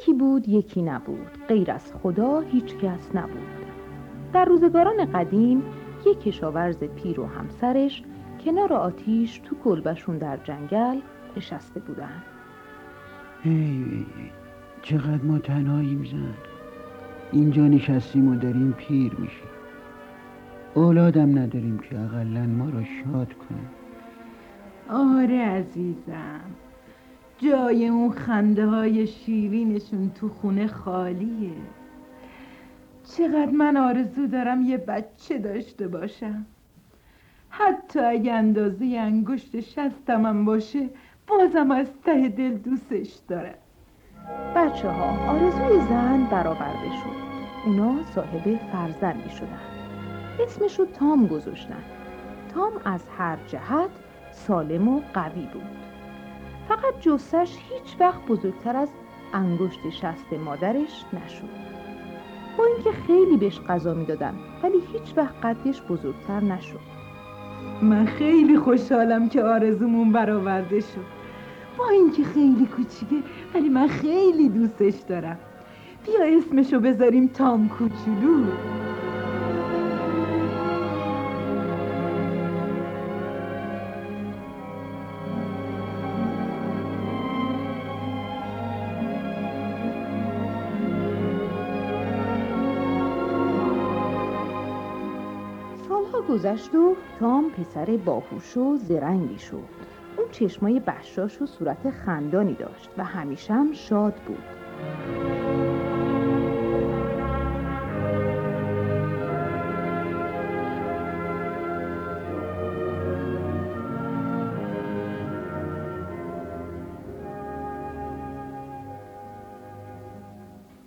یکی بود یکی نبود. غیر از خدا هیچ کس نبود. در روزگاران قدیم یک کشاورز پیر و همسرش کنار آتیش تو کلبشون در جنگل نشسته بودن. ای چقدر ما تنهاییم زن. اینجا نشستیم و داریم پیر میشیم. اولادم نداریم که اقلا ما رو شاد کنه آره عزیزم. جای اون خنده های شیرینشون تو خونه خالیه. چقدر من آرزو دارم یه بچه داشته باشم. حتی اگه اندازه انگشت شستمم باشه بازم از ته دل دوستش دارم. بچه ها آرزوی زن برآورده شد اونا صاحب فرزندی شدن. اسمش رو تام گذاشتن. تام از هر جهت سالم و قوی بود. فقط جسش هیچ وقت بزرگتر از انگشت شست مادرش نشد. با اینکه خیلی بهش غذا می‌دادن ولی هیچ وقت قدش بزرگتر نشد. من خیلی خوشحالم که آرزومون برآورده شد. با اینکه خیلی کوچیکه ولی من خیلی دوستش دارم. بیا اسمشو بذاریم تام کوچولو. گذشت و تام پسر باهوش و زرنگی شد اون چشمای بشاش و صورت خندانی داشت و همیشه هم شاد بود.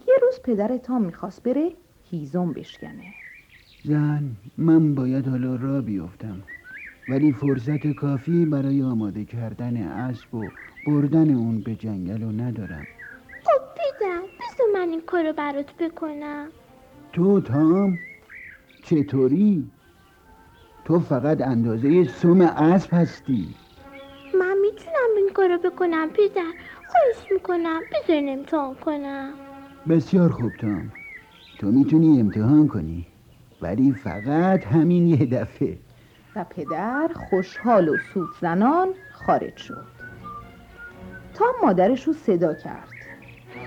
یه روز پدر تام می‌خواست بره هیزم بشکنه. زن من باید حالا را بیفتم. ولی فرصت کافی برای آماده کردن اسب و بردن اون به جنگل رو ندارم. خب پدر بذار من این کارو برات بکنم. تو تام؟ چطوری؟ تو فقط اندازه سم اسب هستی. من می‌تونم این کارو بکنم پدر خواهش می‌کنم بذار امتحان کنم. بسیار خوب تام. تو می‌تونی امتحان کنی. ولی فقط همین یه دفعه. و پدر خوشحال و سود زنان خارج شد. تام مادرش رو صدا کرد.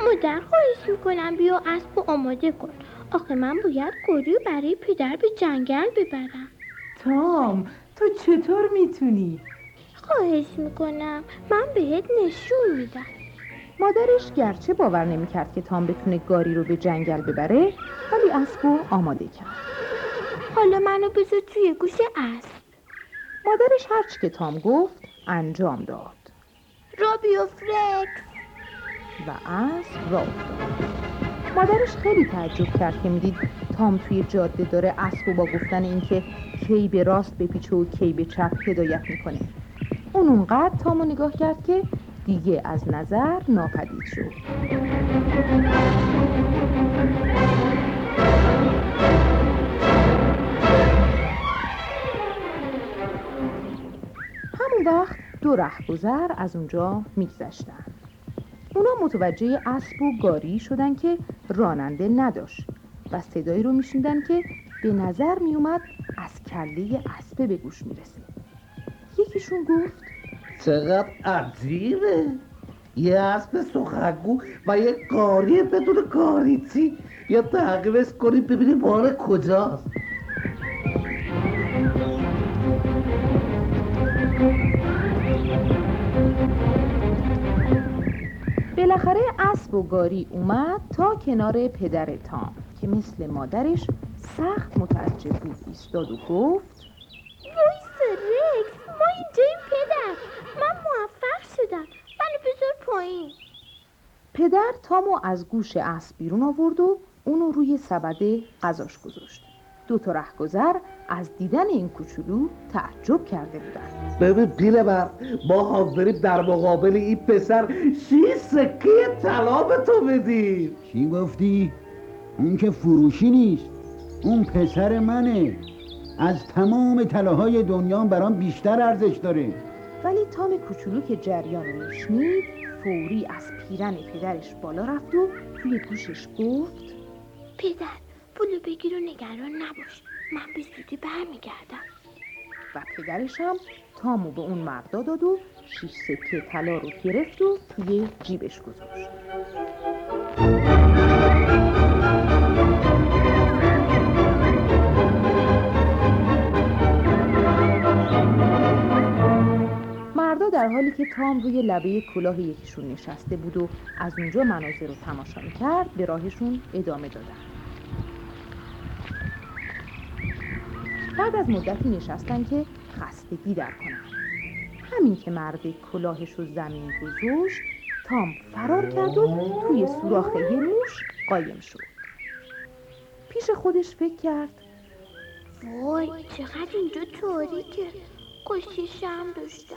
مادر خواهش می‌کنم بیا اسب و آماده کن. آخه من باید گوری رو برای پدر به جنگل ببرم. تام تو چطور می‌تونی؟ خواهش می‌کنم. من بهت نشون میدم. مادرش گرچه باور نمی‌کرد که تام بتونه گاری رو به جنگل ببره ولی اسب رو آماده کرد. حالا منو بذار توی گوش اسب مادرش هرچی که تام گفت انجام داد. رابیو فرکس و اسب افتاد. مادرش خیلی تعجب کرد که می‌دید تام توی جاده داره اسب و با گفتن اینکه کی به راست بپیچه و کی به چپ هدایت می‌کنه. اون اونقدر تامو نگاه کرد که دیگه از نظر ناپدید شد. رهگذر از اونجا میگذشتن. اونا متوجه اسب و گاری شدن که راننده نداشت و صدایی رو میشنیدن که به نظر میومد از کله اسبه به گوش می‌رسه. یکیشون گفت چقدر عجیبه! یه اسب سخنگو و یه گاری بدون گاریچی یا تعقیبش کنیم ببینیم بار کجاست. بالاخره اسب و گاری اومد تا کنار پدر تام که مثل مادرش سخت متعجب بود. ایستاد و گفت وایسا رکس ما اینجاییم پدر. من موفق شدم. منو بذار پایین. پدر تامو از گوش اسب بیرون آورد و اونو روی سبد غذاش گذاشت. دو تا رهگذر از دیدن این کوچولو تعجب کرده بودند. ببین پیل بر ما حاضریم در مقابل این پسر شی سکه طلا به تو بدیم. چی گفتی؟ اون که فروشی نیست اون پسر منه. از تمام طلاهای دنیا برام بیشتر ارزش داره. ولی تام کوچولو که جریان رو میشنید فوری از پیرن پدرش بالا رفت و توی گوشش گفت پدر پولو بگیر و نگران نباش. من به زودی برمیگردم. و پدرش هم تامو به اون مردا داد و شیش سکه طلا رو گرفت و توی جیبش گذاشت. مردا در حالی که تام روی لبه کلاه یکیشون نشسته بود و از اونجا مناظر رو تماشا می‌کرد به راهشون ادامه دادن. بعد از مدتی نشستن که خستگی در کنن همین که مرد کلاهش رو زمین گذاشت تام فرار کرد و توی سوراخ یه موش قایم شد. پیش خودش فکر کرد وای چقدر اینجا تاریکه کشی شم داشتم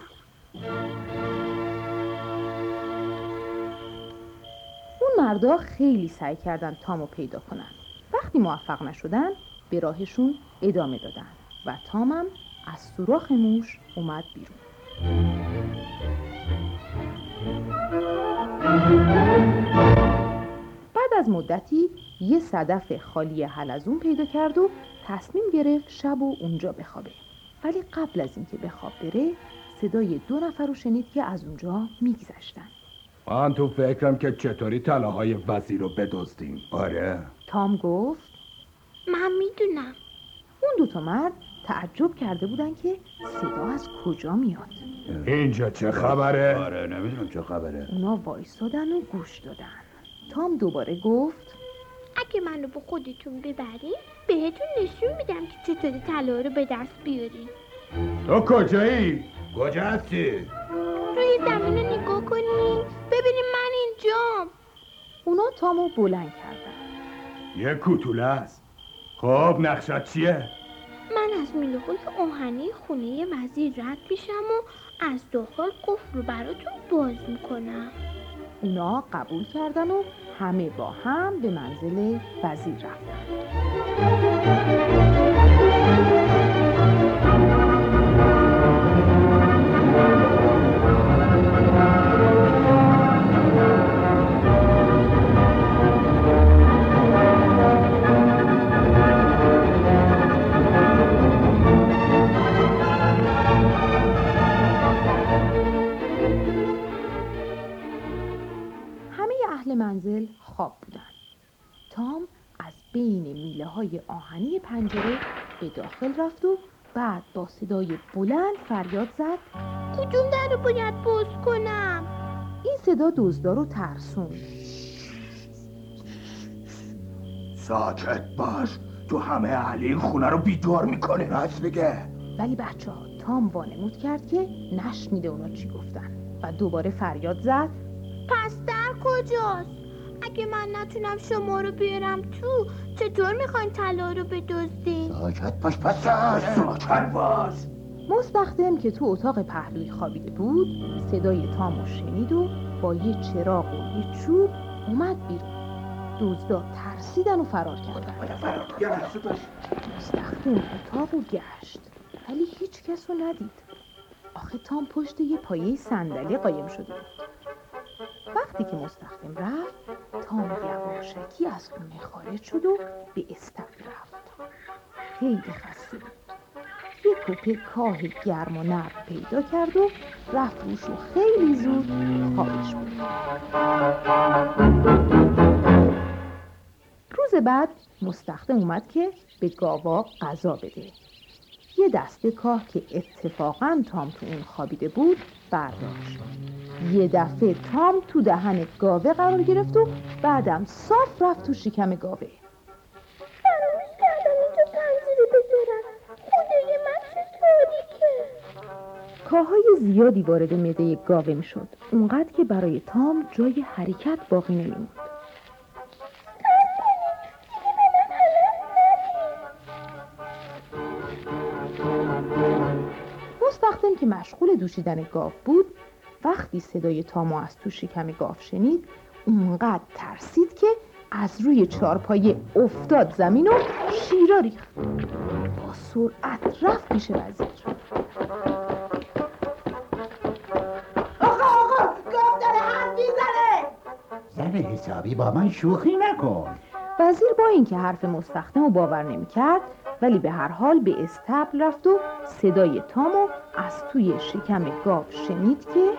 اون مردا خیلی سعی کردن تامو پیدا کنن. وقتی موفق نشدن به راهشون ادامه دادن و تامم از سوراخ موش اومد بیرون. بعد از مدتی یه صدف خالی حلزون پیدا کرد و تصمیم گرفت شب و اونجا بخوابه. ولی قبل از اینکه به خواب بره صدای دو نفر رو شنید که از اونجا میگذشتن. من تو فکرم که چطوری طلاهای وزیر رو بدزدیم. آره؟ تام گفت من می‌دونم. اون دوتا مرد تعجب کرده بودن که صدا از کجا میاد. اینجا چه خبره؟ آره نمی‌دونم چه خبره. اونا وایستادن و گوش دادن. تام دوباره گفت اگه منو با خودتون ببرین بهتون نشون میدم که چطوری طلا رو به دست بیارین. تو کجایی؟ کجا هستی؟ روی زمین رو نگاه کنین ببینین من اینجام. اونا تامو بلند کردن. یه کوتوله است. خب نقشت چیه؟ من از میله های آهنی خونه وزیر رد میشم و از داخل قفل رو براتون باز می‌کنم اونا قبول کردن و همه با هم به منزل وزیر رفتن بعد با صدای بلند فریاد زد. کدوم در رو باید باز کنم. این صدا دزدا رو ترسوند ساکت باش. تو همه اهل این خونه رو بیدار می‌کنه راست میگه. ولی بچه ها تام وانمود کرد که نشنیده اونا چی گفتن و دوباره فریاد زد. پس در کجاست؟ اگه من نتونم شما رو بیارم تو چطور می‌خواین طلا رو بدزدین؟ ساکت باش پس ساکت باش. مستخدم که تو اتاق پهلوی خوابیده بود صدای تامو شنید و با یه چراغ و یه چوب اومد بیرون. دزدا ترسیدن و فرار کردن. مستخدم اتاق و گشت ولی هیچ کس رو ندید. آخه تام پشت یه پایه صندلی قایم شده بود. وقتی که مستخدم رفت تام یواشکی از خونه خارج شد و به استبل رفت. خیلی خسته بود. یه توپه کاه گرم و نرم پیدا کرد و رفت روش و خیلی زود خوابش بود. روز بعد مستخدم اومد که به گاوا غذا بده. یه دسته کاه که اتفاقا تام تو اون خوابیده بود برداشت. یه دفعه تام تو دهن گاوه قرار گرفت و بعدم صاف رفت تو شکم گاوه. فراموش کردم اینجا پنجره بذارم. خدای من تاریکه کاهای زیادی وارد معده گاوه می‌شد. اونقدر که برای تام جای حرکت باقی نمیموند. مستخدم که مشغول دوشیدن گاو بود وقتی صدای تامو از تو شکم گاو شنید اونقدر ترسید که از روی چارپایه افتاد زمین و شیرا ریخت. با سرعت رفت پیش وزیر. آقا آقا گاو داره حرف زن حسابی با من شوخی نکن. وزیر با اینکه حرف مستخدم و باور نمی‌کرد ولی به هر حال به استبل رفت و صدای تامو از توی شکم گاو شنید که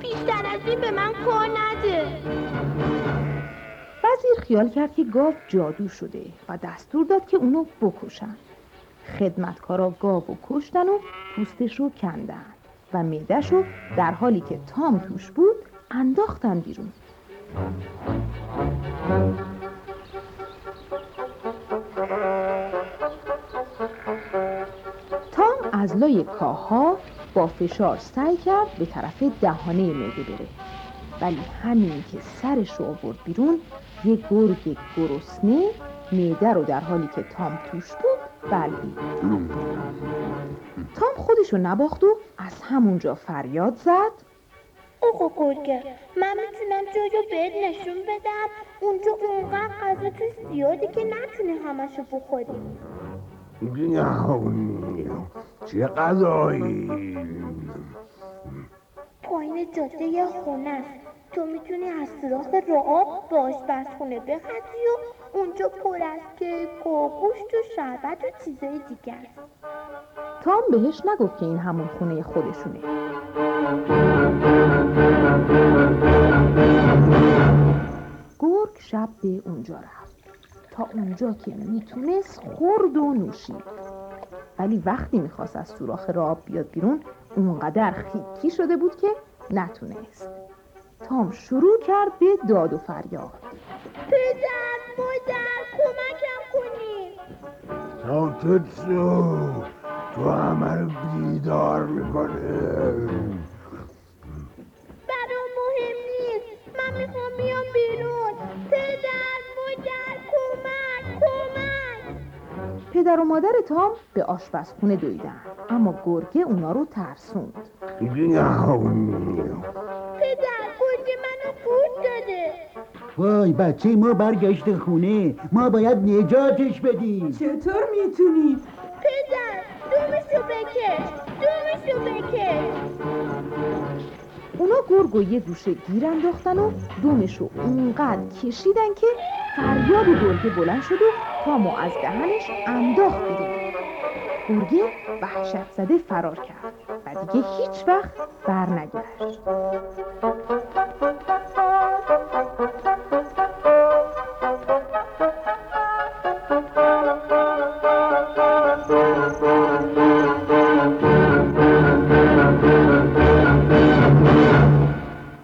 بیشتر از این به من کار نده. وزیر خیال کرد که گاو جادو شده و دستور داد که اونو بکشن. خدمتکارا گاو و کشتن و پوستش رو کندن و معدش رو در حالی که تام توش بود انداختن بیرون. لای کاها با فشار سعی کرد به طرف دهانه معده بره. ولی همین که سرش رو آورد بیرون یه گرگ گرسنه معده رو در حالی که تام توش بود بلعید. تام خودش رو نباخت و از همونجا فریاد زد. اوه گرگه من می‌تونم جای رو بهت نشون بدم. اونجا اونقدر غذا توی زیاده که نتونی همشو بخوری. چه غذایی؟ پایین جاده یه خونه است. تو می‌تونی از سراخ راه به آشپزخونه بخطی و اونجا پر از کیک و گوشت و شربت و چیزای دیگه است. تام بهش نگفت که این همون خونه خودشونه. گرگ شب به اونجا رفت. تا اونجا که می‌تونست خورد و نوشید. ولی وقتی می‌خواست از سوراخ راب بیاد بیرون اونقدر خیکی شده بود که نتونست. تام شروع کرد به داد و فریاد. پدر مادر کمکم کنید ساکت شو تو همه رو بیدار می‌کنه. پدر و مادر تام به آشپزخونه دویدن. اما گرگه اونا رو ترسوند. پدر گرگ منو بود داده. وای بچه ما برگشته خونه. ما باید نجاتش بدیم. چطور می‌تونی؟ پدر دومشو بکش. دومشو بکش. اونا گرگ و یه گوشه گیر انداختن و دومش رو اونقدر کشیدن که فریاد گرگه بلند شد و تامو از دهنش انداخت بیرون گرگه وحشت زده فرار کرد و دیگه هیچ وقت برنگشت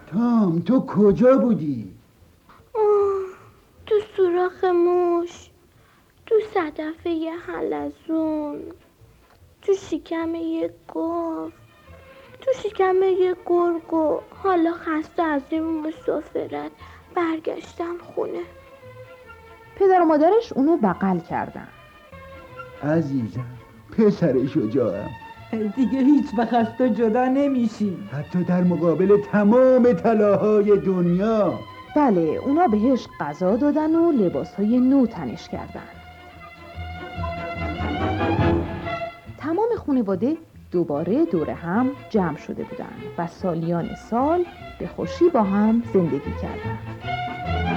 تام تو کجا بودی؟ تو سوراخ موش تو صدفه یه حلزون تو شکم یه گاو تو شکم یه گرگ و حالا خسته از این مسافرت برگشتم خونه. پدر و مادرش اونو بغل کردن. عزیزم پسر شجاعم دیگه هیچ وقت از تو جدا نمیشی. حتی در مقابل تمام طلاهای دنیا. بله اونا بهش غذا دادن و لباسهای نو تنش کردن. خانواده دوباره دور هم جمع شده بودن و سالیان سال به خوشی با هم زندگی کردند.